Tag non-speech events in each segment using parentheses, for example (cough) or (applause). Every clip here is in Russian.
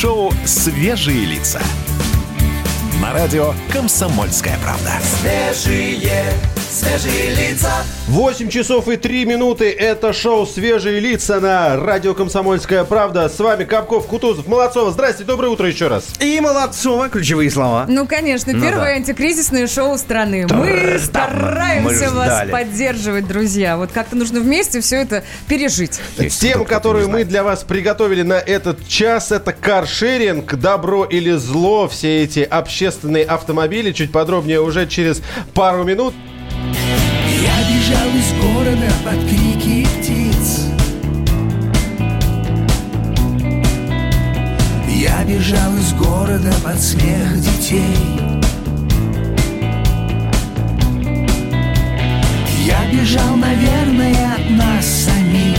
Шоу «Свежие лица». На радио «Комсомольская правда». Свежие, свежие лица. 8 часов и 3 минуты. Это шоу «Свежие лица» на радио «Комсомольская правда». С вами Капков, Кутузов, Молодцова. Здрасте, доброе утро еще раз. И Молодцова, ключевые слова. Ну, конечно, Ну первое да. антикризисное шоу страны. Мы мы стараемся ж вас ждали. поддерживать, друзья. Вот как-то нужно вместе все это пережить. Тему, которую мы для вас приготовили на этот час, это каршеринг, добро или зло, все эти общественные автомобили. Чуть подробнее уже через пару минут. Бежал из города под крики птиц. Я бежал из города под смех детей. Я бежал, наверное, от нас самих.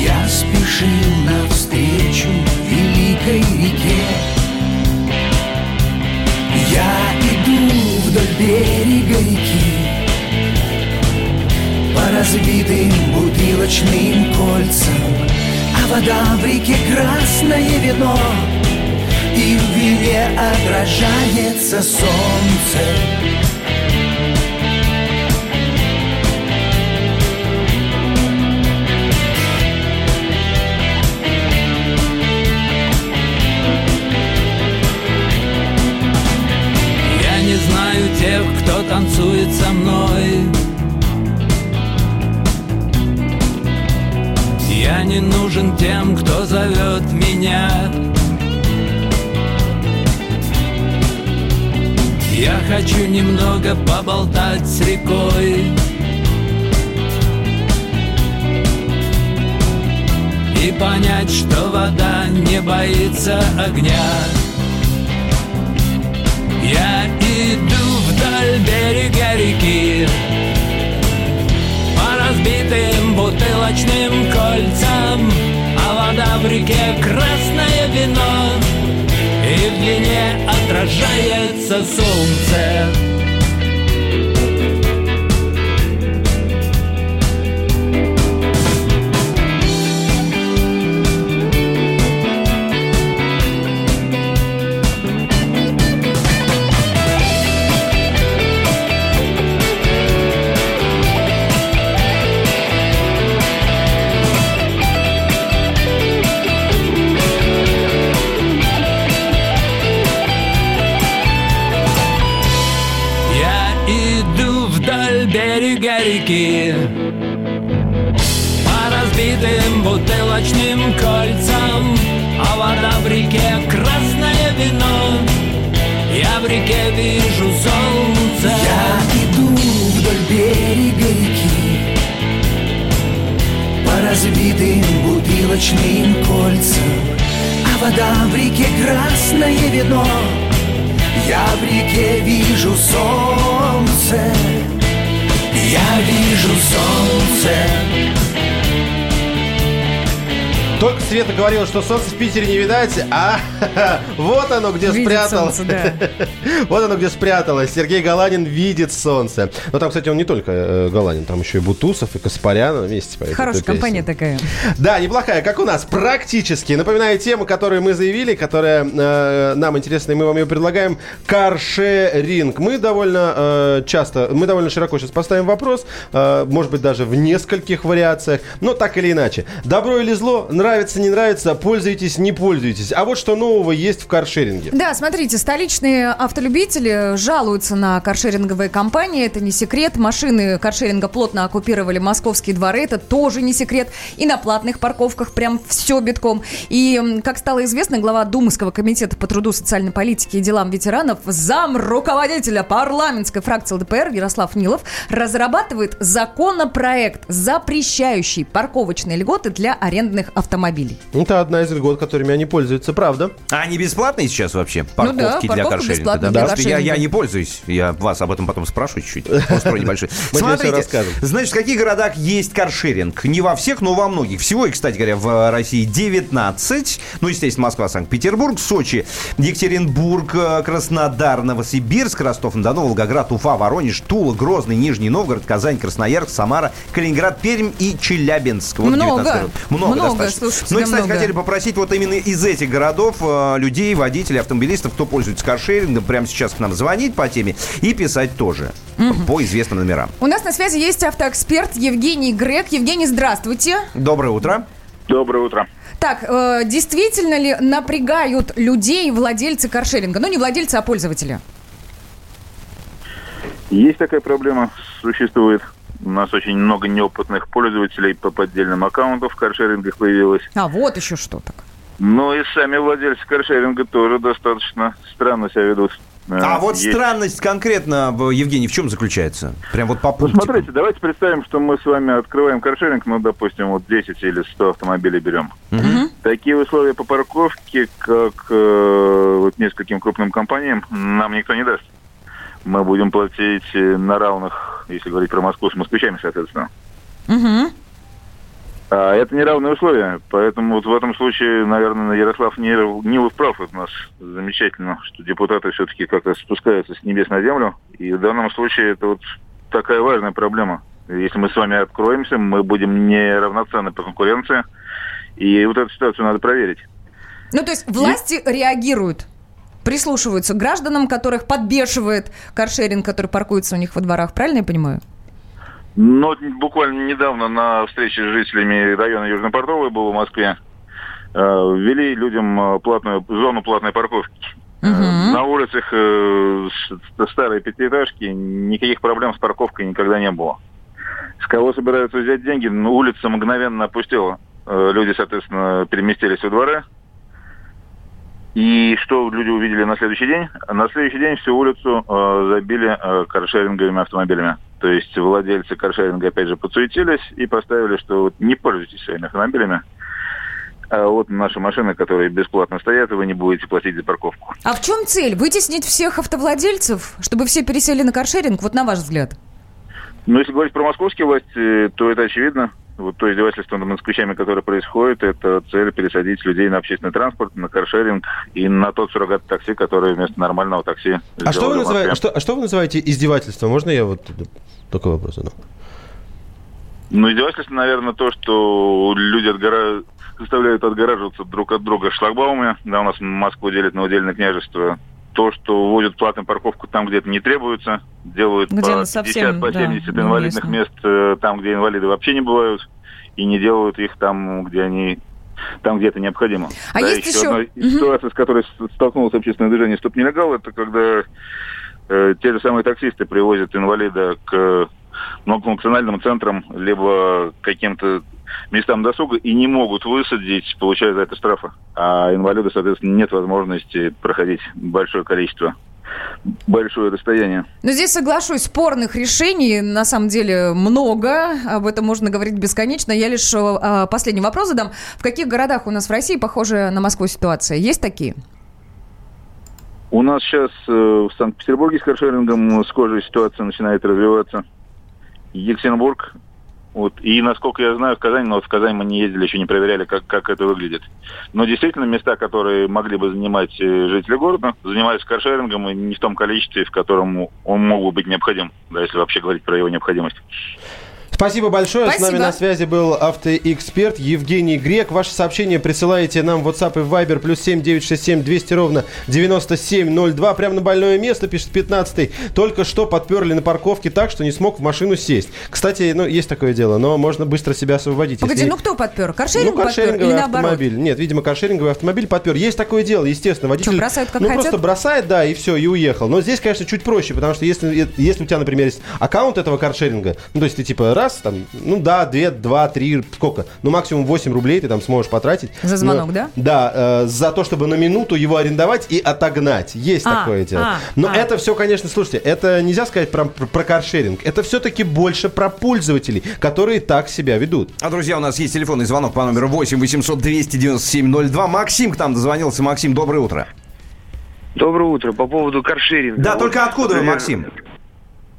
Я спешил навстречу великой реке. Берега реки По разбитым бутылочным кольцам А вода в реке красное вино. И в вине отражается солнце танцует со мной. Я не нужен тем, кто зовет меня. Я хочу немного поболтать с рекой. И понять, что вода не боится огня берега реки По разбитым бутылочным кольцам А вода в реке красное вино И в вине отражается солнце реки По разбитым бутылочным кольцам А вода в реке красное вино. Я в реке вижу солнце. Я иду вдоль берега реки. По разбитым бутылочным кольцам А вода в реке красное вино. Я в реке вижу солнце Я вижу солнце Только Света говорила, что солнце в Питере не видать, а (laughs) вот оно где Видит спряталось. солнце, да. (laughs) Вот оно где спряталось. Сергей Галанин видит солнце. Но там, кстати, он не только э, Галанин, там еще и Бутусов, и Каспарян вместе поют Хорошая компания такая. Да, неплохая, как у нас, практически. Напоминаю тему, которую мы заявили, которая э, нам интересна, и мы вам ее предлагаем. Каршеринг. Мы довольно э, часто, мы довольно широко сейчас поставим вопрос, э, может быть, даже в нескольких вариациях, но так или иначе. Добро или зло, нравится, не нравится, пользуетесь, не пользуетесь. А вот что нового есть в каршеринге. Да, смотрите, столичные автолюбители жалуются на каршеринговые компании. Это не секрет. Машины каршеринга плотно оккупировали московские дворы. Это тоже не секрет. И на платных парковках прям все битком. И, как стало известно, глава Думского комитета по труду, социальной политике и делам ветеранов, зам руководителя парламентской фракции ЛДПР Ярослав Нилов разрабатывает законопроект, запрещающий парковочные льготы для арендных автомобилей. Это одна из льгот, которыми они пользуются, правда? А они бесплатные сейчас вообще? Ну да, Парковки для парковка каршеринга, бесплатная да? Потому что я, я не пользуюсь. Я вас об этом потом спрошу чуть-чуть. (laughs) Построй небольшой. Расскажем. значит, в каких городах есть каршеринг? Не во всех, но во многих. Всего их, кстати говоря, в России 19. Ну, естественно, Москва, Санкт-Петербург, Сочи, Екатеринбург, э, Краснодар, Новосибирск, Ростов-на-Дону, Волгоград, Уфа, Воронеж, Тула, Грозный, Нижний Новгород, Казань, Красноярск, Самара, Калининград, Пермь и Челябинск. Вот Много. 19 городов. Много, Много, достаточно. слушайте, Ну и, кстати, много. хотели попросить вот именно из этих городов э, людей, водителей, автомобилистов, кто пользуется каршерингом, прямо сейчас к нам звонить по теме и писать тоже по известным номерам. У нас на связи есть автоэксперт Евгений Грек. Евгений, здравствуйте. Доброе утро. Доброе утро. Так, э, действительно ли напрягают людей владельцы каршеринга? Ну, не владельцы, а пользователи. Есть такая проблема, существует. У нас очень много неопытных пользователей по поддельным аккаунтам в каршерингах появилось. А, вот еще что так. Но и сами владельцы каршеринга тоже достаточно странно себя ведут. А Э, вот есть- странность конкретно, Евгений, в чем заключается? Прям вот по Ну, пунктикам. смотрите, давайте представим, что мы с вами открываем каршеринг, ну, допустим, вот 10 или 100 автомобилей берем. Такие условия по парковке, как э, вот нескольким крупным компаниям, нам никто не даст. Мы будем платить э, на равных, если говорить про Москву, с москвичами, соответственно. Угу. А это неравные условия, поэтому вот в этом случае, наверное, Ярослав Нилов, Нилов прав. У нас замечательно, что депутаты все-таки как-то спускаются с небес на землю. И в данном случае это вот такая важная проблема. Если мы с вами откроемся, мы будем неравноценны по конкуренции. И вот эту ситуацию надо проверить. Ну, то есть власти реагируют, прислушиваются к гражданам, которых подбешивает каршеринг, который паркуется у них во дворах. Правильно я понимаю? Но буквально недавно на встрече с жителями района Южнопортовой был в Москве. э, Ввели людям э, платную зону платной парковки. Мгм. На улицах старые пятиэтажки никаких проблем с парковкой никогда не было. С кого собираются взять деньги? Ну, улица мгновенно опустела. Люди, соответственно, переместились во дворы. И что люди увидели на следующий день? На следующий день всю улицу э, забили э, каршеринговыми автомобилями. То есть владельцы каршеринга опять же подсуетились и поставили, что вот не пользуйтесь своими автомобилями. А вот наши машины, которые бесплатно стоят, и вы не будете платить за парковку. А в чем цель? Вытеснить всех автовладельцев, чтобы все пересели на каршеринг? Вот на ваш взгляд. Но если говорить про московские власти, то это очевидно. Вот то издевательство над москвичами, которое происходит, это цель пересадить людей на общественный транспорт, на каршеринг и на тот суррогат такси, который вместо нормального такси А что, вы называете, что, а что вы называете издевательством? Можно я вот такой вопрос задам? Ну, издевательство, наверное, то, что люди отгора... заставляют отгораживаться друг от друга шлагбаумами. Да, у нас Москву делит на удельное княжество. То, что вводят платную парковку там, где это не требуется, делают Где по она совсем, 50, по да, 70 инвалидных мест э, там, где инвалиды вообще не бывают, и не делают их там, где они там, где это необходимо. А есть еще- одна Мгм. ситуация, с которой столкнулось общественное движение «Стоп нелегал», это когда э, те же самые таксисты привозят инвалида к многофункциональным центрам, либо каким-то местам досуга и не могут высадить, получая за это штрафы. А инвалиду, соответственно, нет возможности проходить большое количество, большое расстояние. Но здесь соглашусь, спорных решений на самом деле много, об этом можно говорить бесконечно. Я лишь э, последний вопрос задам. В каких городах у нас в России похожа на Москву ситуация? Есть такие? У нас сейчас э, в Санкт-Петербурге с каршерингом схожая ситуация начинает развиваться. Екатеринбург. Вот. И, насколько я знаю, в Казань, но вот в Казань мы не ездили, еще не проверяли, как, как это выглядит. Но действительно, места, которые могли бы занимать э, жители города, занимаются каршерингом и не в том количестве, в котором он мог бы быть необходим, да, если вообще говорить про его необходимость. Спасибо большое. С Спасибо. нами на связи был автоэксперт Евгений Грек. Ваши сообщения присылаете нам в WhatsApp и в Viber плюс 7967 200 ровно 9702. Прямо на больное место, пишет 15 Только что подперли на парковке так, что не смог в машину сесть. Кстати, ну, есть такое дело, но можно быстро себя освободить. Погоди, если- ну кто подпер? Каршеринг ну, подпер каршеринговый или наоборот? автомобиль. Нет, видимо, каршеринговый автомобиль подпер. Есть такое дело, естественно. Водитель, Что, бросают как ну, хотят? просто бросает, да, и все, и уехал. Но здесь, конечно, чуть проще, потому что если, если у тебя, например, есть аккаунт этого каршеринга, ну, то есть ты типа раз раз, там, ну да, 2, 2, 3, сколько? Ну, максимум 8 рублей ты там сможешь потратить. За звонок, Но- да? Да, э, за то, чтобы на минуту его арендовать и отогнать. Есть А, такое дело. а, Но а. это все, конечно, слушайте, это нельзя сказать про, про, про каршеринг. Это все-таки больше про пользователей, которые так себя ведут. А, друзья, у нас есть телефонный звонок по номеру 8 800 297 02. Максим к нам дозвонился. Максим, доброе утро. Доброе утро. По поводу каршеринга. Да, Вот, только откуда вы, Максим?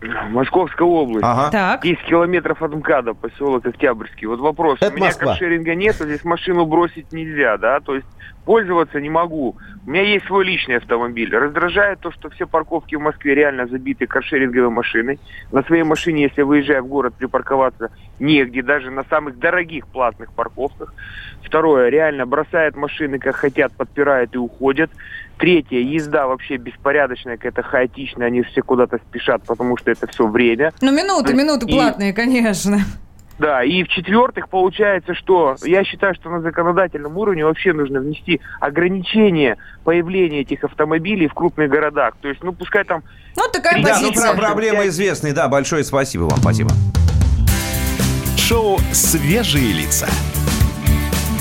Московская область. Ага. Так. 10 километров от МКАДа, поселок Октябрьский. Вот вопрос. Это У меня Москва. каршеринга нет, здесь машину бросить нельзя, да? То есть пользоваться не могу. У меня есть свой личный автомобиль. Раздражает то, что все парковки в Москве реально забиты каршеринговой машиной. На своей машине, если выезжая в город, припарковаться негде, даже на самых дорогих платных парковках. Второе, реально бросают машины, как хотят, подпирают и уходят. Третье, езда вообще беспорядочная, какая-то хаотичная, они все куда-то спешат, потому что это все время. Ну, минуты, минуты И- платные, конечно. Да, и в-четвертых, получается, что я считаю, что на законодательном уровне вообще нужно внести ограничение появления этих автомобилей в крупных городах. То есть, ну, пускай там... Ну, такая Да, ну позиция. про проблемы известные. Да, большое спасибо вам. Спасибо. Шоу «Свежие лица».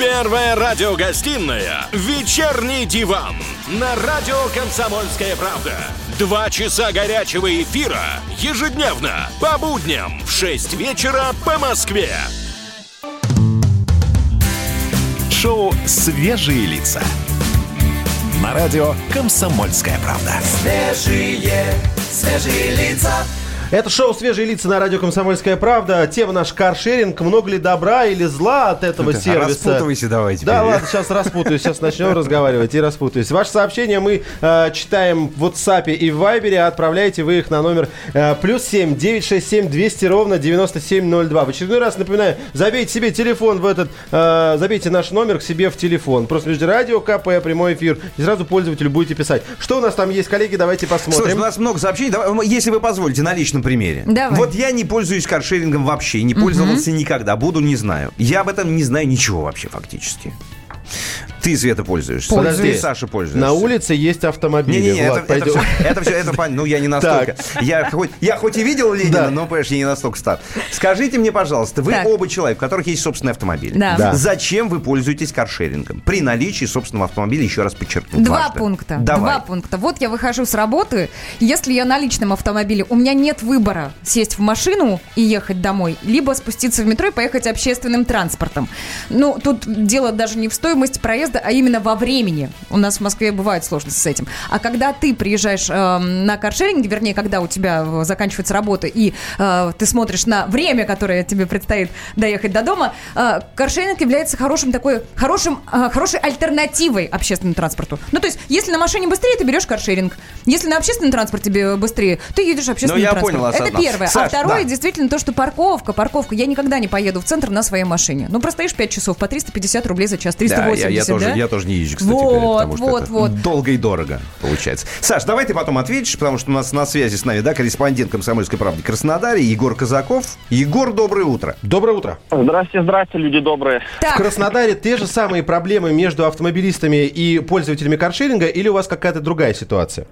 Первая радиогостинная «Вечерний диван» на радио «Комсомольская правда». Два часа горячего эфира ежедневно по будням в 6 вечера по Москве. Шоу «Свежие лица». На радио «Комсомольская правда». Свежие, свежие лица. Это шоу «Свежие лица» на радио «Комсомольская правда». Тема наш каршеринг. Много ли добра или зла от этого Ну-ка, сервиса? распутывайся давай теперь. Да, ладно, сейчас распутаюсь. Сейчас начнем разговаривать и распутаюсь. Ваши сообщения мы э, читаем в WhatsApp и в Viber. Отправляйте вы их на номер э, плюс 7 967 200 ровно 9702. В очередной раз напоминаю, забейте себе телефон в этот, э, забейте наш номер к себе в телефон. Просто между радио КП, прямой эфир. И сразу пользователю будете писать. Что у нас там есть, коллеги? Давайте посмотрим. Слушай, у нас много сообщений. Давай, если вы позволите, на личном примере. Давай. Вот я не пользуюсь каршерингом вообще, не пользовался никогда. Буду, не знаю. Я об этом не знаю ничего вообще фактически. Ты, Света, пользуешься. Подожди. Ты, Саша, пользуешься. На улице есть автомобили. Не-не-не, Влад, это, это, все, это все, это понятно. Ну, я не настолько. Я хоть, я хоть и видел Ленина, Да. но, понимаешь, я не настолько стар. Скажите мне, пожалуйста, вы Так. оба человека, у которых есть собственный автомобиль. Да. Да. Зачем вы пользуетесь каршерингом? При наличии собственного автомобиля, еще раз подчеркну. Два дважды. пункта. Давай. Два пункта. Вот я выхожу с работы. Если я на личном автомобиле, у меня нет выбора сесть в машину и ехать домой, либо спуститься в метро и поехать общественным транспортом. Ну, тут дело даже не в стоимости проезда, а именно во времени. У нас в Москве бывают сложности с этим. А когда ты приезжаешь э, на каршеринге, вернее, когда у тебя э, заканчивается работа, и э, ты смотришь на время, которое тебе предстоит доехать до дома, э, каршеринг является хорошим такой, хорошим, э, хорошей альтернативой общественному транспорту. Ну, то есть, если на машине быстрее, ты берешь каршеринг. Если на общественном транспорте тебе быстрее, ты едешь общественным Ну, я транспортом. понял, Это первое. Саш, а второе, да. действительно, то, что парковка, парковка. Я никогда не поеду в центр на своей машине. Ну, простоишь 5 часов по 350 рублей за час, Да, 380, я, я тоже, да? я тоже не езжу, кстати, Вот, говоря, потому что вот, это вот. долго и дорого получается. Саш, давай ты потом ответишь, потому что у нас на связи с нами, да, корреспондент «Комсомольской правды» Краснодаре Егор Казаков. Егор, доброе утро. Доброе утро. Здрасте, здрасте, люди добрые. В Так, Краснодаре те же самые проблемы между автомобилистами и пользователями каршеринга или у вас какая-то другая ситуация?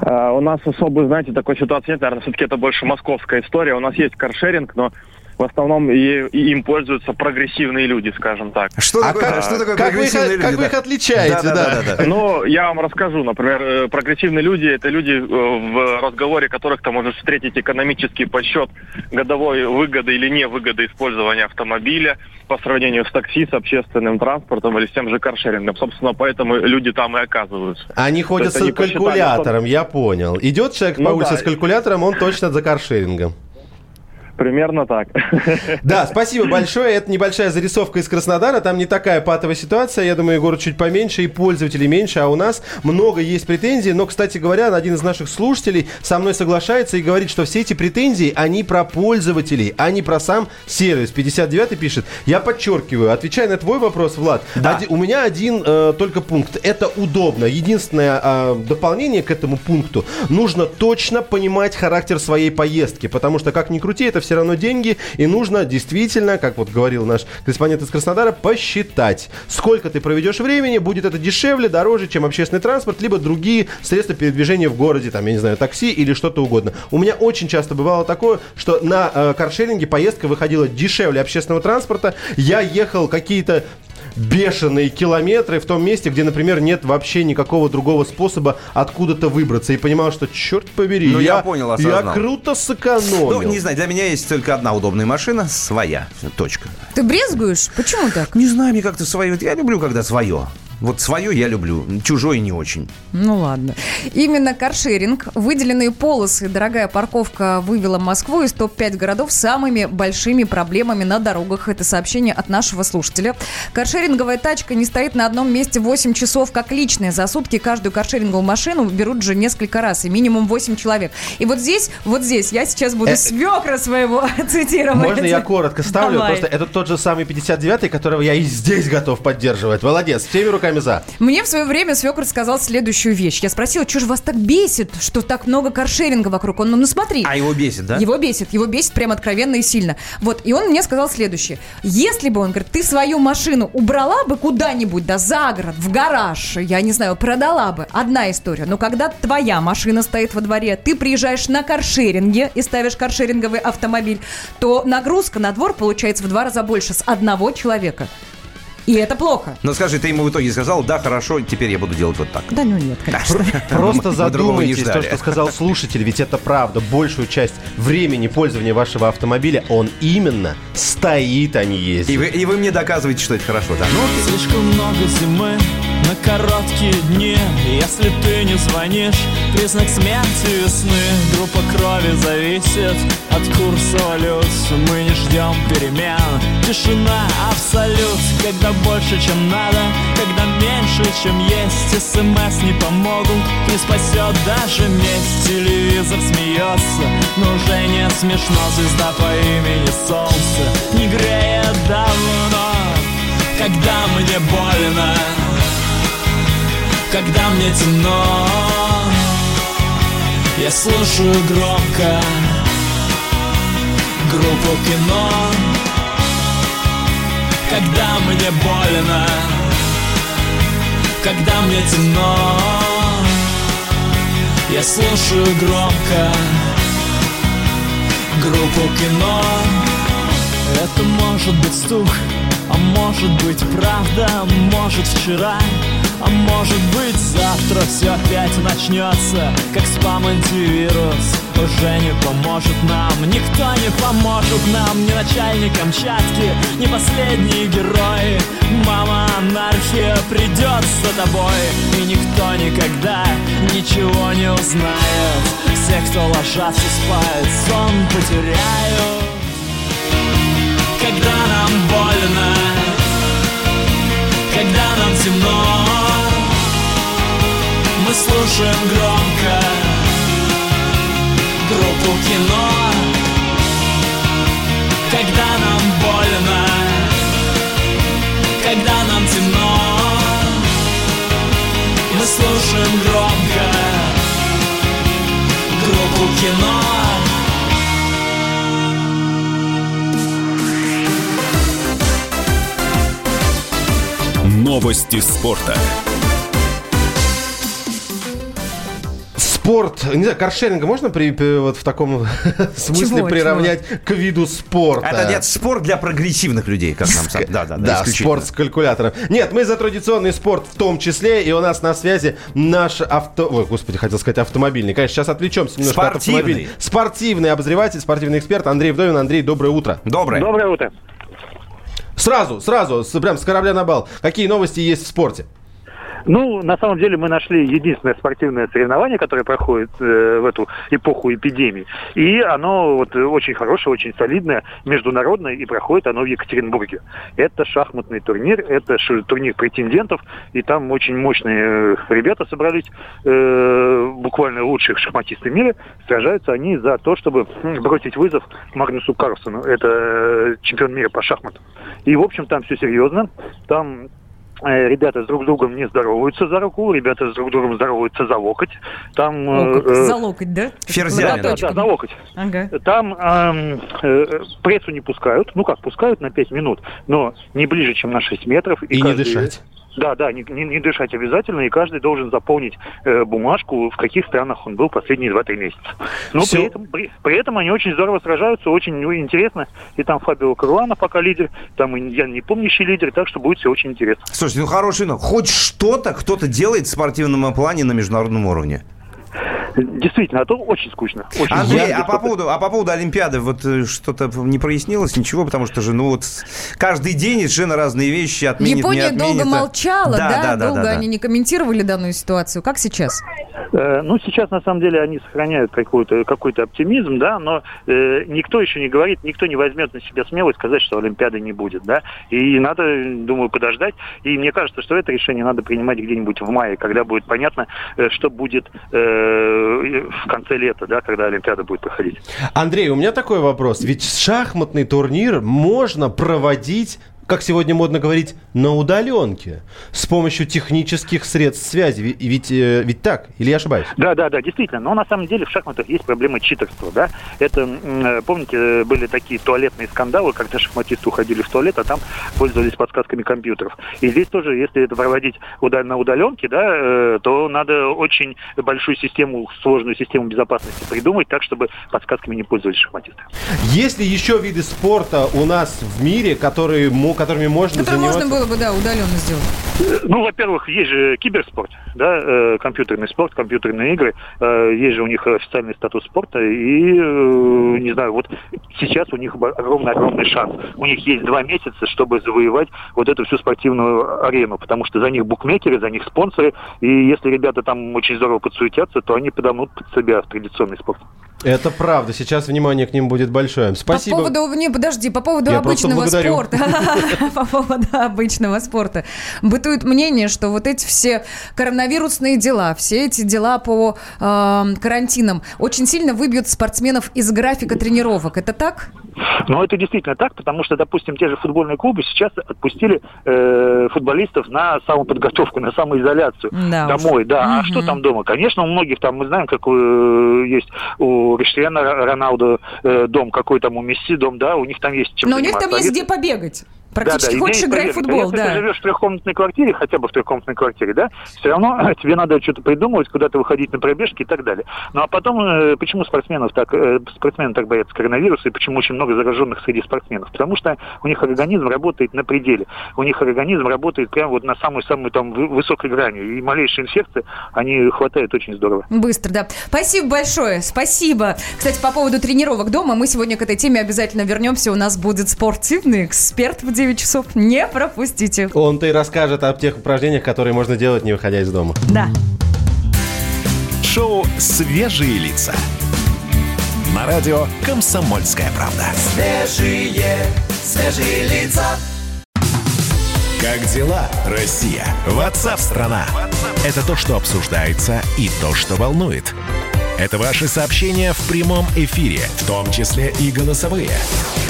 А, у нас особо, знаете, такой ситуации нет. Наверное, все-таки это больше московская история. У нас есть каршеринг, но в основном и, и им пользуются прогрессивные люди, скажем так. Что А такое, как- что такое как вы их- прогрессивные как люди, вы их да? отличаете, Да, да, да. да, да, да. Ну, я вам расскажу. Например, э, прогрессивные люди – это люди, э, в разговоре которых ты можешь встретить экономический подсчет годовой выгоды или невыгоды использования автомобиля по сравнению с такси, с общественным транспортом или с тем же каршерингом. Собственно, поэтому люди там и оказываются. Они ходят с посчитали, калькулятором, я понял. Идет человек по Ну улице да. с калькулятором, он точно за каршерингом. Примерно так. (laughs) Да, спасибо большое. Это небольшая зарисовка из Краснодара. Там не такая патовая ситуация. Я думаю, город чуть поменьше и пользователей меньше. А у нас много есть претензий. Но, кстати говоря, один из наших слушателей со мной соглашается и говорит, что все эти претензии, они про пользователей, а не про сам сервис. 59 пишет. Я подчеркиваю, отвечая на твой вопрос, Влад, Да. оди- у меня один э, только пункт. Это удобно. Единственное э, дополнение к этому пункту. Нужно точно понимать характер своей поездки. Потому что, как ни крути, это все равно деньги. И нужно действительно, как вот говорил наш корреспондент из Краснодара, посчитать. Сколько ты проведешь времени, будет это дешевле, дороже, чем общественный транспорт, либо другие средства передвижения в городе, там, я не знаю, такси или что-то угодно. У меня очень часто бывало такое, что на э, каршеринге поездка выходила дешевле общественного транспорта. Я ехал какие-то бешеные километры в том месте, где, например, нет вообще никакого другого способа откуда-то выбраться. И понимал, что, черт побери, Ну, я понял, я осознал. круто сэкономил. Ну, не знаю, для меня есть только одна удобная машина, своя. Точка. Ты брезгуешь? Почему так? Не знаю, мне как-то свое. Я люблю, когда свое. Вот свое я люблю, чужое не очень. Ну ладно. Именно каршеринг, выделенные полосы, дорогая парковка вывела Москву из топ-5 городов с самыми большими проблемами на дорогах. Это сообщение от нашего слушателя. Каршеринговая тачка не стоит на одном месте 8 часов, как личная. За сутки каждую каршеринговую машину берут же несколько раз, и минимум 8 человек. И вот здесь, вот здесь я сейчас буду Э, свекра своего (laughs) цитировать. Можно я коротко ставлю? Давай. Просто это тот же самый 59-й, которого я и здесь готов поддерживать. Молодец, всеми руками за. Мне в свое время свекр сказал следующую вещь. Я спросила, что же вас так бесит, что так много каршеринга вокруг? Он, ну, ну смотри. А его бесит, да? Его бесит, его бесит прям откровенно и сильно. Вот, и он мне сказал следующее. Если бы, он говорит, ты свою машину убрала бы куда-нибудь, да, за город, в гараж, я не знаю, продала бы, одна история. Но когда твоя машина стоит во дворе, ты приезжаешь на каршеринге и ставишь каршеринговый автомобиль, то нагрузка на двор получается в два раза больше с одного человека. И это плохо. Ну скажи, ты ему в итоге сказал, да, хорошо, теперь я буду делать вот так. Да ну нет, конечно. Просто (laughs) задумайтесь, то, что сказал слушатель, ведь это правда. Большую часть времени пользования вашего автомобиля он именно стоит, а не И ездит. вы, и вы мне доказываете, что это хорошо, да? Ну, Слишком много зимы на короткие дни Если ты не звонишь, признак смерти весны. Группа крови зависит от курса валют. Мы не ждем перемен, тишина абсолют. Когда больше, чем надо, когда меньше, чем есть. СМС не помогут, не спасет даже месть. Телевизор смеется, но уже не смешно. Звезда по имени Солнце не греет давно. Когда мне больно, когда мне темно, я слушаю громко группу кино. Когда мне больно, когда мне темно, я слушаю громко группу кино. Это может быть стук, а может быть правда, может вчера, а может быть завтра все опять начнется, как спам-антивирус уже не поможет нам, никто не поможет нам, ни начальник Камчатки, ни последние герои. Мама анархия придет за тобой, и никто никогда ничего не узнает. Все, кто ложатся спать, сон потеряют. Когда нам больно, когда нам темно, слушаем громко группу кино. Когда нам больно, когда нам темно, мы слушаем громко группу кино. Новости спорта. Спорт, не знаю, каршеринга можно при, при- вот в таком (laughs) смысле Чего, приравнять к виду спорта? это нет, спорт для прогрессивных людей, как нам сам. Да, да, да, Да, спорт с калькулятором. Нет, мы за традиционный спорт в том числе, и у нас на связи наш авто... Ой, господи, хотел сказать автомобильный. Конечно, сейчас отвлечемся немножко от Спортивный. автомобиля. Спортивный обозреватель, спортивный эксперт Андрей Вдовин. Андрей, доброе утро. Доброе. Доброе утро. Сразу, сразу, прям с корабля на бал. Какие новости есть в спорте? Ну, на самом деле мы нашли единственное спортивное соревнование, которое проходит э, в эту эпоху эпидемии. И оно вот, очень хорошее, очень солидное, международное, и проходит оно в Екатеринбурге. Это шахматный турнир, это турнир претендентов, и там очень мощные э, ребята собрались, э, буквально лучших шахматисты мира. Сражаются они за то, чтобы бросить вызов Магнусу Карлсону. Это э, чемпион мира по шахматам. И, в общем, там все серьезно. Там э, ребята с друг другом не здороваются за руку, ребята с друг другом здороваются за локоть. Там... О, как, э, за локоть, да? Ферзями. да, да, да, за локоть. Ага. Там эм, э, прессу не пускают. Ну как, пускают на 5 минут, но не ближе, чем на 6 метров. И не каждый- дышать. Да, да, не, не- не дышать обязательно, и каждый должен заполнить э, бумажку, в каких странах он был последние 2-3 месяца. Но при этом, при, при этом они очень здорово сражаются, очень ну, интересно. И там Фабио Каруана пока лидер, там и я не помнящий лидер, так что будет все очень интересно. Слушайте, ну хороший, ну хоть что-то кто-то делает в спортивном плане на международном уровне. Действительно, а то очень скучно. Очень Андрей, скучно. а по поводу, а по поводу Олимпиады, вот э, что-то не прояснилось, ничего, потому что же, ну вот каждый день совершенно разные вещи отменит, Япония не отменит. долго молчала, да? да, да, да, долго да, да. они не комментировали данную ситуацию. Как сейчас? Э, Ну, сейчас, на самом деле, они сохраняют какой-то какой оптимизм, да, но э, никто еще не говорит, никто не возьмет на себя смелость сказать, что Олимпиады не будет, да. И надо, думаю, подождать. И мне кажется, что это решение надо принимать где-нибудь в мае, когда будет понятно, э, что будет э, в конце лета, да, когда Олимпиада будет проходить. Андрей, у меня такой вопрос. Ведь шахматный турнир можно проводить как сегодня модно говорить, на удаленке, с помощью технических средств связи. Ведь, э, ведь так? Или я ошибаюсь? Да, да, да, действительно. Но на самом деле в шахматах есть проблема читерства, да. Это, э, помните, были такие туалетные скандалы, когда шахматисты уходили в туалет, а там пользовались подсказками компьютеров. И здесь тоже, если это проводить на удаленке, да, э, то надо очень большую систему, сложную систему безопасности придумать так, чтобы подсказками не пользовались шахматисты. Есть ли еще виды спорта у нас в мире, которые, которыми можно Который заниматься? можно было бы, да, удаленно сделать. Э, Ну, во-первых, есть же киберспорт, да, э, компьютерный спорт, компьютерные игры. Э, есть же у них официальный статус спорта. И, не знаю, вот сейчас у них огромный-огромный шанс. У них есть два месяца, чтобы завоевать вот эту всю спортивную арену. Потому что за них букмекеры, за них спонсоры. И если ребята там очень здорово подсуетятся, то они подомнут под себя в традиционный спорт. Это правда. Сейчас внимание к ним будет большое. Спасибо. По поводу, не, подожди, по поводу Я просто обычного благодарю. спорта. (laughs) По поводу обычного спорта. Бытует мнение, что вот эти все коронавирусные дела, все эти дела по э, карантинам очень сильно выбьют спортсменов из графика тренировок. Это так? Но это действительно так, потому что, допустим, те же футбольные клубы сейчас отпустили э, футболистов на самоподготовку, на самоизоляцию Да уж. домой. Да, а что там дома? Конечно, у многих там, мы знаем, как э, есть у Криштиана Роналду э, дом, какой там у Месси дом, да, у них там есть чем Но у них там есть А где побегать. Да, Практически да, хочешь идея играй в футбол, Если да. ты живешь в трехкомнатной квартире, хотя бы в трехкомнатной квартире, да, все равно тебе надо что-то придумывать, куда-то выходить на пробежки и так далее. Ну а потом, э, почему спортсменов так, э, спортсмены так боятся коронавируса и почему очень много зараженных среди спортсменов? Потому что у них организм работает на пределе. У них организм работает прямо вот на самой-самой там вы- высокой грани. И малейшие инфекции, они хватают очень здорово. Быстро, да. Спасибо большое, спасибо. Кстати, по поводу тренировок дома, мы сегодня к этой теме обязательно вернемся. У нас будет спортивный эксперт в 9 часов. Не пропустите. Он-то и расскажет о тех упражнениях, которые можно делать, не выходя из дома. Да. Шоу «Свежие лица». На радио «Комсомольская правда». Свежие, свежие лица. Как дела, Россия? Ватсап-страна! Это то, что обсуждается и то, что волнует. Это ваши сообщения в прямом эфире, в том числе и голосовые.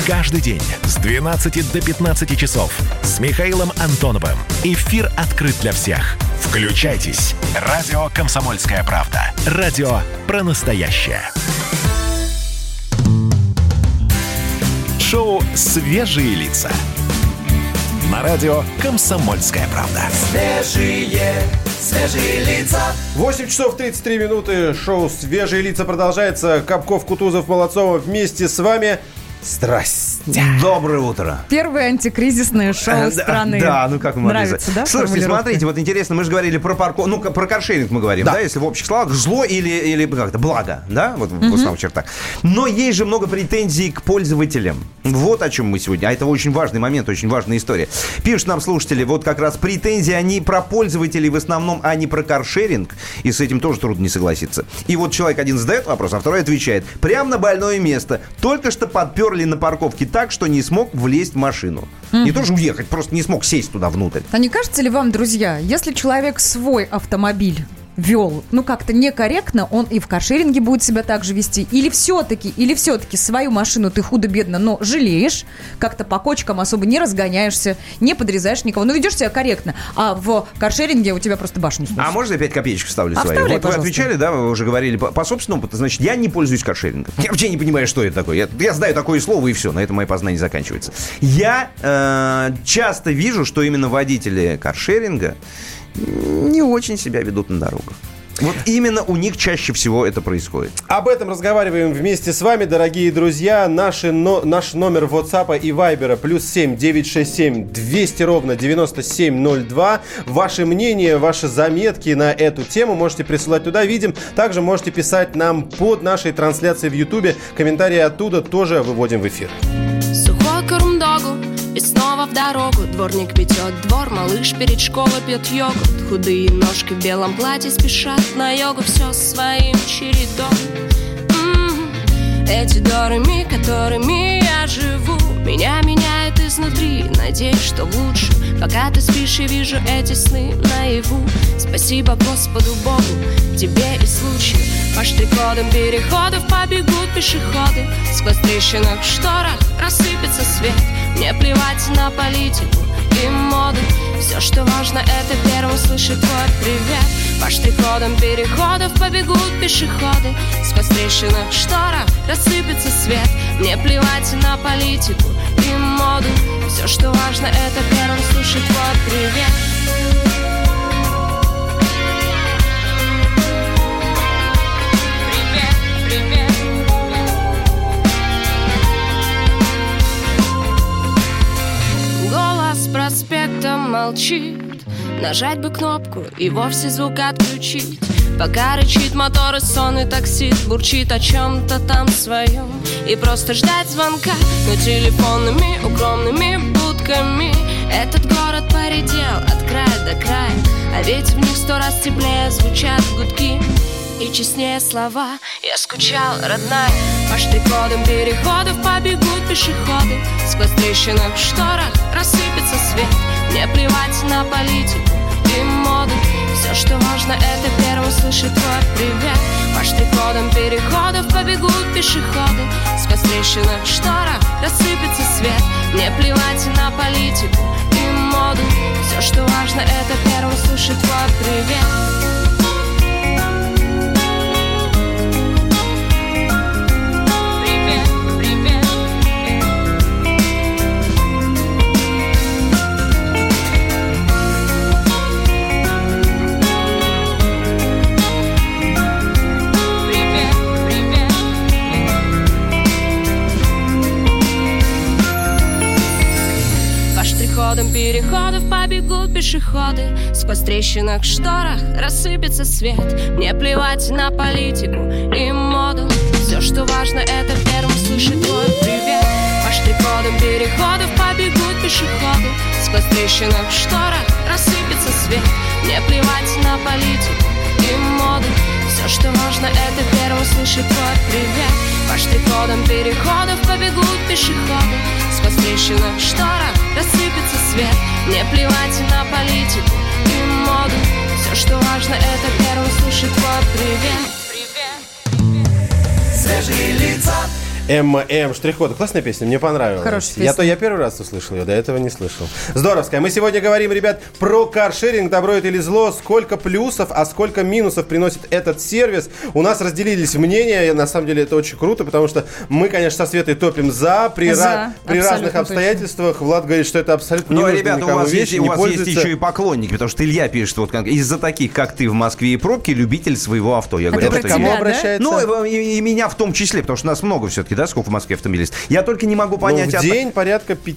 Каждый день с 12 до 15 часов с Михаилом Антоновым. Эфир открыт для всех. Включайтесь. Радио «Комсомольская правда». Радио про настоящее. Шоу «Свежие лица». На радио «Комсомольская правда». Свежие, свежие лица. 8 часов 33 минуты. Шоу «Свежие лица» продолжается. Капков, Кутузов, Молодцова вместе с вами. Доброе утро. Первое антикризисное шоу Э, да, страны. Да, ну как мы Нравится, да? Слушайте, смотрите, вот интересно, мы же говорили про парко, ну про каршеринг мы говорим, да, если в общих словах зло или или как-то благо, да, вот в основных чертах. Но есть же много претензий к пользователям. Вот о чем мы сегодня. А это очень важный момент, очень важная история. Пишут нам слушатели, вот как раз претензии они про пользователей в основном, а не про каршеринг. И с этим тоже трудно не согласиться. И вот человек один задает вопрос, а второй отвечает. Прямо на больное место. Только что подперли на парковке так, что не смог влезть в машину. Не то же уехать, просто не смог сесть туда внутрь. А не кажется ли вам, друзья, если человек свой автомобиль вел, ну как-то некорректно, он и в каршеринге будет себя так же вести. Или все-таки, или все-таки свою машину ты худо-бедно, но жалеешь, как-то по кочкам особо не разгоняешься, не подрезаешь никого, ну ведешь себя корректно. А в каршеринге у тебя просто башню сносит. А можно я 5 копеечек вставлю А свои? вставляй, вот вы пожалуйста. отвечали, да, вы уже говорили по, по собственному опыту. Значит, я не пользуюсь каршерингом. Я вообще не понимаю, что это такое. Я, я знаю такое слово, и все. На этом мои познания заканчиваются. Я э, часто вижу, что именно водители каршеринга не очень себя ведут на дорогах. Вот именно у них чаще всего это происходит. Об этом разговариваем вместе с вами, дорогие друзья. Наши, но, наш номер WhatsApp и Viber плюс 7 967 200 ровно 9702. Ваше мнение, ваши заметки на эту тему можете присылать туда. Видим. Также можете писать нам под нашей трансляцией в YouTube. Комментарии оттуда тоже выводим в эфир. Сухой и снова в дорогу Дворник метет двор, малыш перед школой пьет йогурт. Худые ножки в белом платье спешат на йогу Все своим чередом. М, Эти дорами, которыми я живу Меня меняют изнутри, надеюсь, что лучше Пока ты спишь и вижу эти сны наяву. Спасибо Господу Богу, тебе и случаю. По штрих-кодам переходов побегут пешеходы. Сквозь трещинок в шторах рассыпется свет Мне плевать на политику и моду. Все, что важно, это первым слышать твой привет. По штрих-кодам переходов побегут пешеходы. Сквозь трещинок в шторах рассыпется свет. Мне плевать на политику и моду. Все, что важно, это первым слышать твой привет Голос проспекта молчит. Нажать бы кнопку и вовсе звук отключить. Пока рычит мотор и сонный таксист Бурчит о чем-то там своем И просто ждать звонка Но телефонными укромными будками. Этот город поредел от края до края А ведь в них сто раз теплее звучат гудки и честнее слова. Я скучал, родная По штрих-кодам переходов побегут пешеходы Сквозь трещинок в шторах рассыпется свет. Мне плевать на политику и моду. Все, что важно, это первым слышать твой привет. По штрих-кодам переходов побегут пешеходы Сквозь трещинок в шторах рассыпется свет. Мне плевать на политику и моду. Все, что важно, это первым слышать твой Привет, переходов побегут пешеходы. Сквозь трещинок в шторах рассыпется свет. Мне плевать на политику и моду. Все, что важно, это первым слышать твой привет. По штрих-кодам переходов побегут пешеходы. Сквозь трещинок в шторах рассыпется свет. Мне плевать на политику и моду. Все, что важно, это первым слышать твой привет. По штрих-кодам переходов побегут пешеходы. Сквозь трещинок в шторах рассыпется свет. Мне плевать на политику и моду. Все, что важно, это первым слышать твой привет. Свежие лица ММ Штрих-код. Классная песня, мне понравилась. Хорошая Я песня. то я первый раз услышал ее, до этого не слышал. Здоровская. Мы сегодня говорим, ребят, про каршеринг, добро это или зло, сколько плюсов, а сколько минусов приносит этот сервис. У нас разделились мнения, и на самом деле это очень круто, потому что мы, конечно, со Светой топим за, при, За, ра- при разных точно. обстоятельствах. Влад говорит, что это абсолютно не Ну, нужно ребята, у вас, вещь, есть, не у вас есть еще и поклонники, потому что Илья пишет, вот как из-за таких, как ты в Москве и пробки, любитель своего авто. Я Это говорю, это Кому да? обращается? Ну, и, и- и меня в том числе, потому что нас много все-таки пробки, да, сколько в Москве автомобилист. Я только не могу Ну, понять... в от- день порядка 5,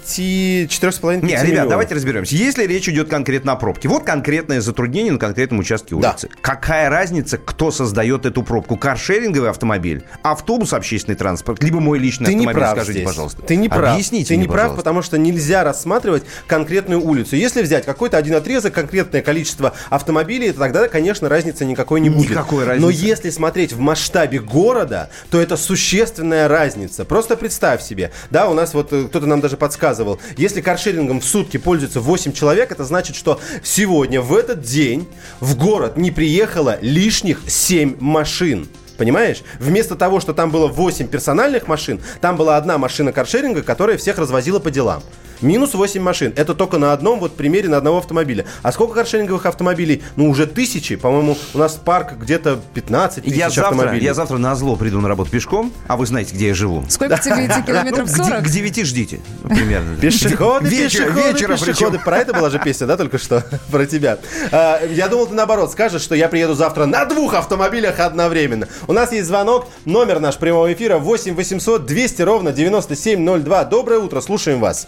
4,5 Не, ребят, давайте разберемся. Если речь идет конкретно о пробке, вот конкретное затруднение на конкретном участке Да. улицы. Какая разница, кто создает эту пробку? Каршеринговый автомобиль, автобус, общественный транспорт, либо мой личный Ты не автомобиль, прав скажите, здесь. пожалуйста. Ты не прав. Объясните Ты мне, не прав, пожалуйста. потому что нельзя рассматривать конкретную улицу. Если взять какой-то один отрезок, конкретное количество автомобилей, то тогда, конечно, разницы никакой не будет. Никакой разницы. Но если смотреть в масштабе города, то это существенная разница. Просто представь себе, да, у нас вот э, кто-то нам даже подсказывал, если каршерингом в сутки пользуется 8 человек, это значит, что сегодня, в этот день, в город не приехало лишних 7 машин. Понимаешь? Вместо того, что там было 8 персональных машин, там была одна машина каршеринга, которая всех развозила по делам. Минус 8 машин. Это только на одном вот примере на одного автомобиля. А сколько каршеринговых автомобилей? Ну, уже тысячи. По-моему, у нас парк где-то 15 тысяч Я завтра, автомобилей. я завтра на зло приду на работу пешком, а вы знаете, где я живу. Сколько тебе идти? (laughs) Километров Ну, к де- 40? К 9 ждите, примерно. (laughs) Пешеходы, пешеходы, пешеходы. Про это была же песня, да, только что? (laughs) Про тебя. А, Я думал, ты наоборот скажешь, что я приеду завтра на двух автомобилях одновременно. У нас есть звонок. Номер наш прямого эфира 8 800 200 ровно 9702. Доброе утро, слушаем вас.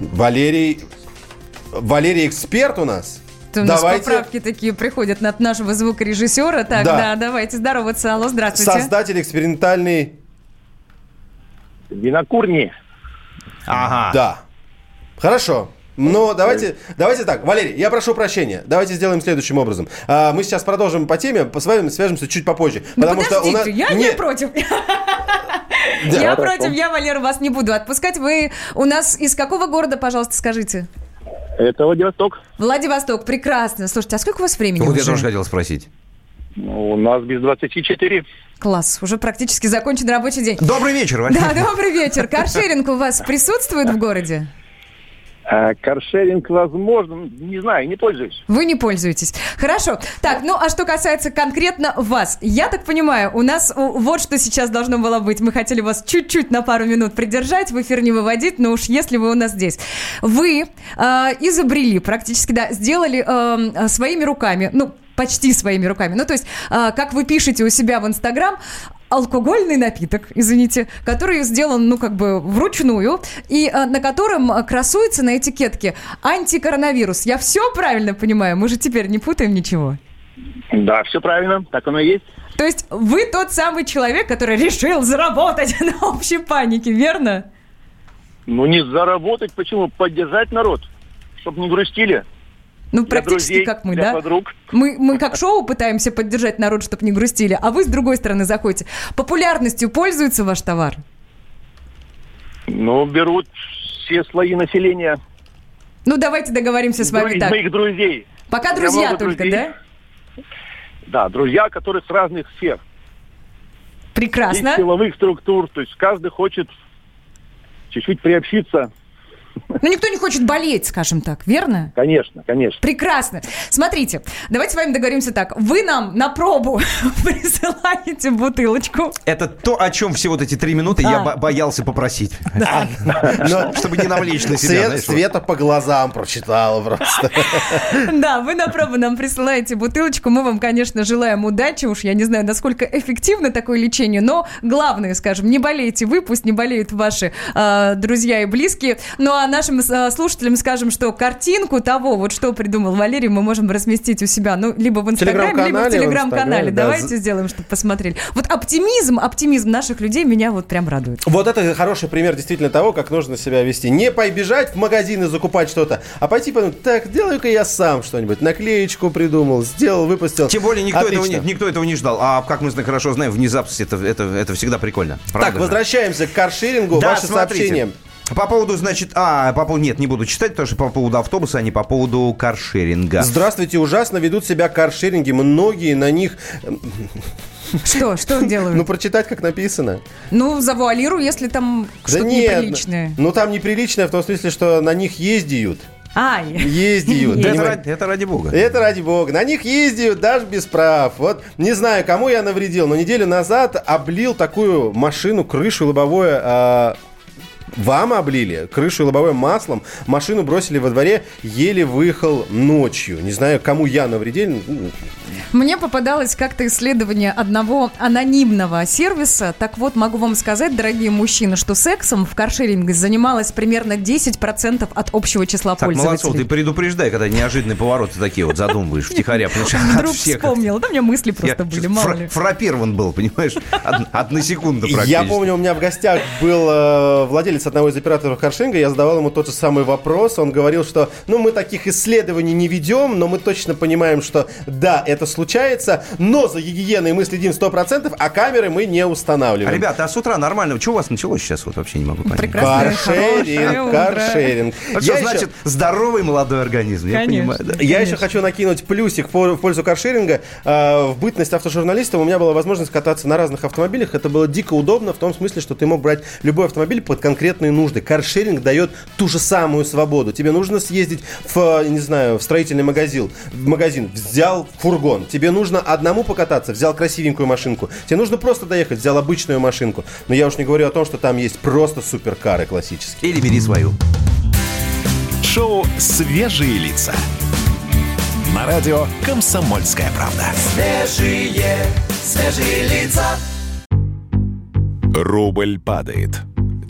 Валерий... Валерий эксперт у нас? У нас поправки такие приходят от нашего звукорежиссера. Так, Да. да, давайте здороваться. Алло, здравствуйте. Создатель экспериментальной... Винокурни. Ага. Да. Хорошо. Но давайте, давайте так, Валерий, я прошу прощения. Давайте сделаем следующим образом. А, мы сейчас продолжим по теме, по- с вами свяжемся чуть попозже. Ну, потому что у нас я не Нет, против. (laughs) (laughs) Я против, я, Валера, вас не буду отпускать. Вы у нас из какого города, пожалуйста, скажите? Это Владивосток. Владивосток, прекрасно. Слушайте, а сколько у вас времени Вот я тоже хотел спросить. Ну, У нас без 24. Класс, уже практически закончен рабочий день. Добрый вечер, Валерий. Да, добрый вечер. Каршеринг у вас присутствует в городе? А, каршеринг возможно, не знаю, не пользуюсь. Вы не пользуетесь. Хорошо. Так, ну а что касается конкретно вас, я так понимаю, у нас вот что сейчас должно было быть. Мы хотели вас чуть-чуть на пару минут придержать, в эфир не выводить, но уж если вы у нас здесь. Вы э, изобрели, практически, да, сделали э, своими руками, ну, почти своими руками. Ну, то есть, э, как вы пишете у себя в Инстаграм, алкогольный напиток, извините, который сделан, ну, как бы вручную, и э, на котором э, красуется на этикетке антикоронавирус. Я все правильно понимаю? Мы же теперь не путаем ничего. Да, все правильно, так оно и есть. То есть вы тот самый человек, который решил заработать (laughs) на общей панике, верно? Ну, не заработать, почему? Поддержать народ, чтобы не грустили. Ну, Для практически друзей, как мы, для да? подруг. Мы, мы как шоу пытаемся поддержать народ, чтобы не грустили, а вы с другой стороны заходите. Популярностью пользуется ваш товар? Ну, берут все слои населения. Ну, давайте договоримся с вами Дру- так. Моих друзей. Пока друзья только, друзей. да? Да, друзья, которые с разных сфер. Прекрасно. силовых структур. То есть каждый хочет чуть-чуть приобщиться. Ну, никто не хочет болеть, скажем так, верно? Конечно, конечно. Прекрасно. Смотрите, давайте с вами договоримся так. Вы нам на пробу (laughs) присылаете бутылочку. Это то, о чем все вот эти три минуты я А. бо- боялся попросить. (laughs) Но Чтобы не навлечь на себя. Свет- знаешь, вот. Света по глазам прочитала просто. (laughs) Да, вы на пробу нам присылаете бутылочку. Мы вам, конечно, желаем удачи. Уж я не знаю, насколько эффективно такое лечение, но главное, скажем, не болейте вы, пусть не болеют ваши э, друзья и близкие. Ну а нашим э, слушателям скажем, что картинку того, вот что придумал Валерий, мы можем разместить у себя, ну, либо в Инстаграме, либо в Телеграм-канале, да. Давайте сделаем, чтобы посмотрели. Вот оптимизм, оптимизм наших людей меня вот прям радует. Вот это хороший пример действительно того, как нужно себя вести. Не побежать в магазин и закупать что-то, а пойти подумать, так, делаю-ка я сам что-нибудь. Наклеечку придумал, сделал, выпустил. Тем более никто этого, не, никто этого не ждал. А как мы хорошо знаем, внезапность это, это, это всегда прикольно. Так, Правда же? возвращаемся к каршерингу. Да, Ваши смотрите. сообщения. По поводу, значит, а, по поводу, нет, не буду читать, потому что по поводу автобуса, а не по поводу каршеринга. Здравствуйте, ужасно ведут себя каршеринги. Многие на них... Что, что делают? Ну, прочитать, как написано. Ну, завуалирую, если там Да что-то нет, неприличное. Ну, там неприличное в том смысле, что на них ездят. Ай. Ездят. (laughs) Это, ради, это ради бога. Это ради бога. На них ездят даже без прав. Вот не знаю, кому я навредил, но неделю назад облил такую машину, крышу лобовое. а, вам облили крышу и лобовое маслом, машину бросили во дворе, еле выехал ночью. Не знаю, кому я навредил. ну, Мне попадалось как-то исследование одного анонимного сервиса. Так вот, могу вам сказать, дорогие мужчины, что сексом в каршеринге занималось примерно 10% от общего числа Так, Молодцов, ты пользователей. предупреждай, когда неожиданные повороты такие вот задумываешь втихаря. потому что от Вдруг вспомнил. Да у меня мысли просто были, мало фрапирован был, понимаешь? Од- Одна секунда практически. Я помню, у меня в гостях был э, владелец одного из операторов каршинга, я задавал ему тот же самый вопрос, он говорил, что, ну, мы таких исследований не ведем, но мы точно понимаем, что да, это случается, но за гигиеной мы следим 100%, а камеры мы не устанавливаем. Ребята, а с утра нормально? Что у вас началось сейчас? Вот вообще не могу понять. Прекрасное, Каршеринг, каршеринг. Вот Я что еще- значит здоровый молодой организм? Я Конечно. понимаю, да. Я еще хочу накинуть плюсик в пол- в пользу каршеринга. А, В бытность автожурналистом у меня была возможность кататься на разных автомобилях. Это было дико удобно в том смысле, что ты мог брать любой автомобиль под конкретные нужды. Каршеринг дает ту же самую свободу. Тебе нужно съездить в, э, не знаю, в строительный магазин, в магазин, взял фургон. Тебе нужно одному покататься, взял красивенькую машинку. Тебе нужно просто доехать, взял обычную машинку. Но я уж не говорю о том, что там есть просто суперкары классические. Или бери свою. Шоу «Свежие лица». На радио «Комсомольская правда». Свежие, свежие лица. Рубль падает.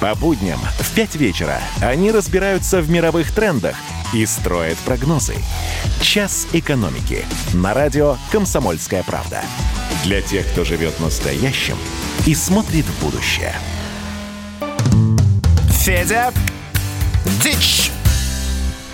По будням в 5 вечера они разбираются в мировых трендах и строят прогнозы. «Час экономики» на радио «Комсомольская правда». Для тех, кто живет настоящим и смотрит в будущее. Федя, дичь!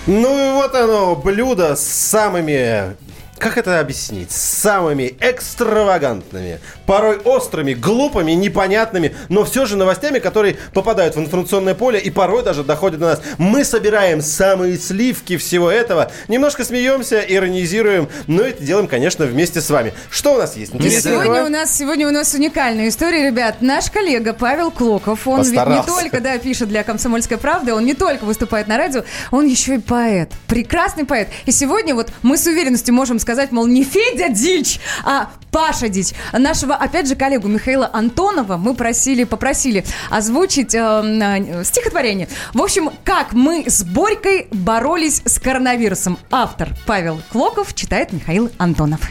Ну и вот оно, блюдо с самыми... Как это объяснить? Самыми экстравагантными, порой острыми, глупыми, непонятными, но все же новостями, которые попадают в информационное поле и порой даже доходят до нас. Мы собираем самые сливки всего этого, немножко смеемся, иронизируем, но это делаем, конечно, вместе с вами. Что у нас есть? Сегодня у нас сегодня у нас уникальная история, ребят. Наш коллега Павел Клоков, он ведь не только да, пишет для «Комсомольской правды», он не только выступает на радио, он еще и поэт. Прекрасный поэт. И сегодня вот мы с уверенностью можем сказать, мол, не Федя Дичь, а Паша Дичь. Нашего, опять же, коллегу Михаила Антонова мы просили, попросили озвучить э, э, стихотворение. В общем, как мы с Борькой боролись с коронавирусом. Автор Павел Клоков читает Михаил Антонов.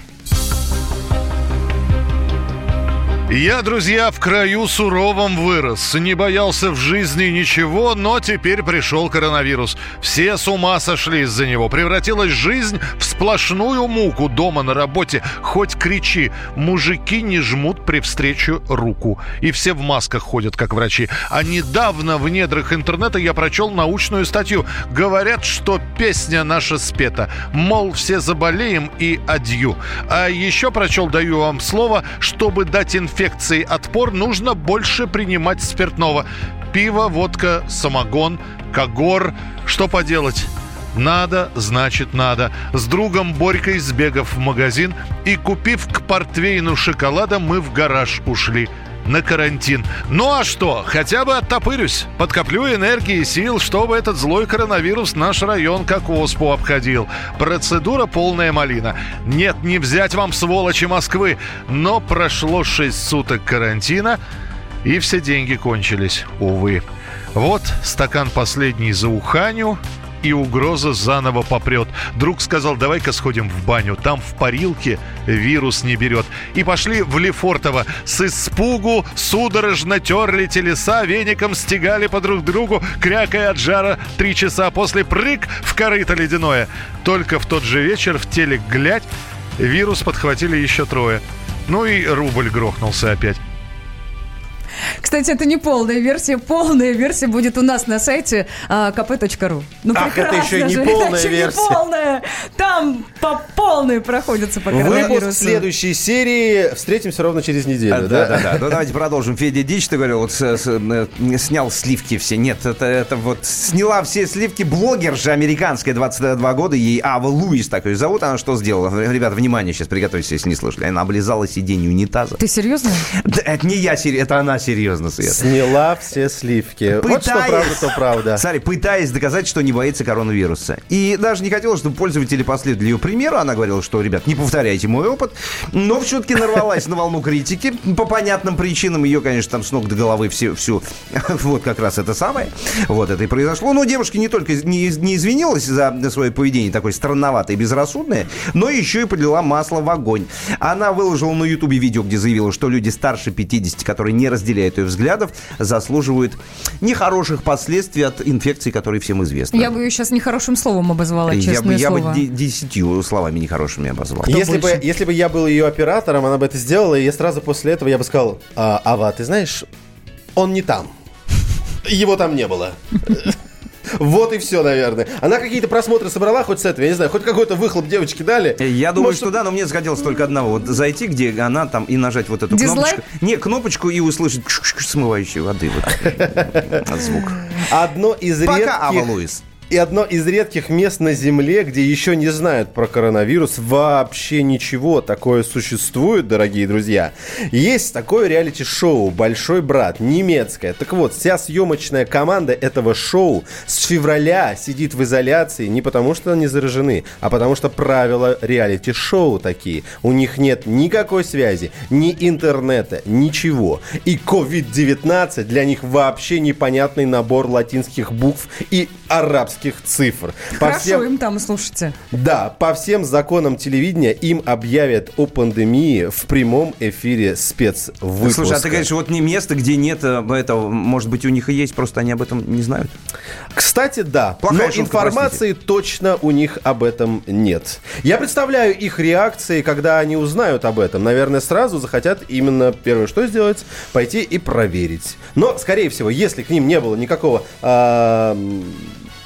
Я, друзья, в краю суровом вырос. Не боялся в жизни ничего, но теперь пришел коронавирус. Все с ума сошли из-за него. Превратилась жизнь в сплошную муку дома на работе. Хоть кричи. Мужики не жмут при встрече руку. И все в масках ходят, как врачи. А недавно в недрах интернета я прочел научную статью. Говорят, что песня наша спета. Мол, все заболеем и адью. А еще прочел, даю вам слово, чтобы дать инфекции отпор, нужно больше принимать спиртного. Пиво, водка, самогон, когор. Что поделать? Надо, значит надо. С другом Борькой, сбегав в магазин и купив к портвейну шоколада, мы в гараж ушли на карантин. Ну а что, хотя бы оттопырюсь. Подкоплю энергии и сил, чтобы этот злой коронавирус наш район как оспу обходил. Процедура полная малина. Нет, не взять вам сволочи Москвы. Но прошло 6 суток карантина, и все деньги кончились, увы. Вот стакан последний за уханю, и угроза заново попрет. Друг сказал, давай-ка сходим в баню, там в парилке вирус не берет. И пошли в Лефортово. С испугу судорожно терли телеса, веником стегали по друг другу, крякая от жара три часа. После прыг в корыто ледяное. Только в тот же вечер в телек глядь, вирус подхватили еще трое. Ну и рубль грохнулся опять. Кстати, это не полная версия. Полная версия будет у нас на сайте а, kp.ru. Ну, Ах, это еще не же. полная это версия. не полная. Там по полной проходится по Выпуск следующей серии встретимся ровно через неделю, А, да? Да, да, да. Ну, давайте продолжим. Федя Дичь, ты говорил, вот с- с- э, снял сливки все. Нет, это, это вот сняла все сливки блогерша американская, 22 года, ей Ава Луис такой зовут. Она что сделала? Ребята, внимание, сейчас приготовьтесь, если не слышали. Она облизала сиденье унитаза. Ты серьезно? Да, это не я, это она серьезно, Свет. Сняла все сливки. Вот что правда, то правда. Смотри, пытаясь доказать, что не боится коронавируса. И даже не хотела, чтобы пользователи последовали ее примеру. Она говорила, что, ребят, не повторяйте мой опыт. Но все-таки нарвалась на волну критики. По понятным причинам ее, конечно, там с ног до головы все, всю... (laughs) Вот как раз это самое. Вот это и произошло. Но девушка не только не, не извинилась за свое поведение такое странноватое и безрассудное, но еще и подлила масло в огонь. Она выложила на Ютубе видео, где заявила, что люди старше 50, которые не разделяют ее взглядов, заслуживают нехороших последствий от инфекции, которые всем известны. Я бы ее сейчас нехорошим словом обозвала, я честное бы, я слово. бы де- десятью словами нехорошими обозвал. Если бы, если бы я был ее оператором, она бы это сделала, и я сразу после этого я бы сказал, а, Ава, ты знаешь, он не там. Его там не было. Вот и все, наверное. Она какие-то просмотры собрала хоть с этого, я не знаю, хоть какой-то выхлоп девочки дали. Я думаю, Может, что да, но мне захотелось только одного. Вот зайти, где она там, и нажать вот эту Дизлайк? кнопочку. Не, кнопочку и услышать (laughs) смывающей воды. Вот. Звук. Одно из Пока, Ава редких... Луис. И одно из редких мест на Земле, где еще не знают про коронавирус, вообще ничего такое существует, дорогие друзья. Есть такое реалити-шоу «Большой брат», немецкое. Так вот, вся съемочная команда этого шоу с февраля сидит в изоляции не потому, что они заражены, а потому что правила реалити-шоу такие. У них нет никакой связи, ни интернета, ничего. И COVID-19 для них вообще непонятный набор латинских букв и арабских цифр. По Хорошо всем- им там, слушайте. да, по всем законам телевидения им объявят о пандемии в прямом эфире спецвыпуска. Слушай, а ты говоришь, вот не место, где нет э, этого, может быть, у них и есть, просто они об этом не знают. Кстати, да, Плохая но шутка, информации точно у них об этом нет. Я представляю их реакции, когда они узнают об этом. Наверное, сразу захотят именно первое, что сделать, пойти и проверить. Но, скорее всего, если к ним не было никакого м,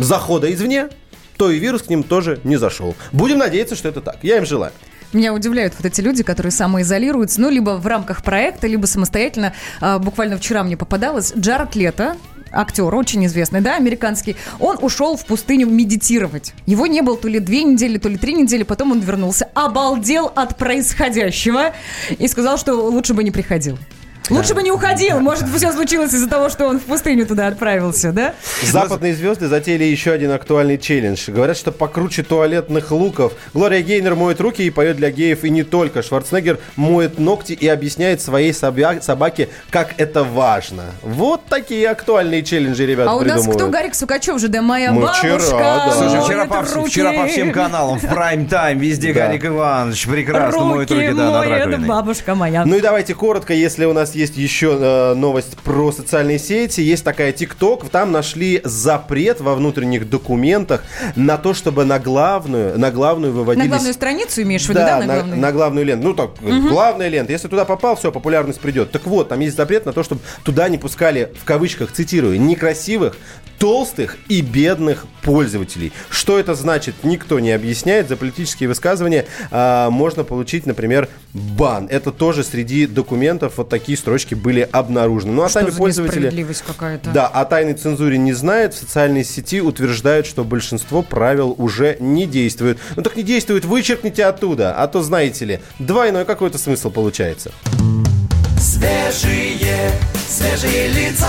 захода извне, то и вирус к ним тоже не зашел. Будем надеяться, что это так. Я им желаю. Меня удивляют вот эти люди, которые самоизолируются, ну, либо в рамках проекта, либо самостоятельно. А, буквально вчера мне попадалось Джаред Лето, актер, очень известный, да, американский, он ушел в пустыню медитировать. Его не было то ли две недели, то ли три недели, потом он вернулся, обалдел от происходящего и сказал, что лучше бы не приходил. Лучше бы не уходил. Может, все случилось из-за того, что он в пустыню туда отправился, да? Западные звезды затеяли еще один актуальный челлендж. Говорят, что покруче туалетных луков. Глория Гейнер моет руки и поет для геев и не только. Шварценеггер моет ногти и объясняет своей собя- собаке, как это важно. Вот такие актуальные челленджи, ребят, А у нас придумывают. кто? Гарик Сукачев же, да моя Мы бабушка. вчера, да. Слушай, вчера по, руки. вчера по всем каналам, в прайм-тайм, везде Да. Гарик Иванович прекрасно моет руки, да, над моет раковиной. бабушка моя. Ну и давайте коротко, если у нас есть еще э, новость про социальные сети. Есть такая ТикТок, там нашли запрет во внутренних документах на то, чтобы на главную, на главную На выводились... главную страницу имеешь в виду, да, Да, на на, главную? на главную ленту. Ну, так, главная лента. Если туда попал, все, популярность придет. Так вот, там есть запрет на то, чтобы туда не пускали, в кавычках, цитирую, некрасивых, толстых и бедных пользователей. Что это значит, никто не объясняет. За политические высказывания а, можно получить, например, бан. Это тоже среди документов вот такие строчки были обнаружены. Ну, а Что сами за пользователи... какая-то? Да, о тайной цензуре не знают. В социальной сети утверждают, что большинство правил уже не действуют. Ну так не действуют, вычеркните оттуда. А то, знаете ли, двойной какой-то смысл получается. Свежие, свежие лица.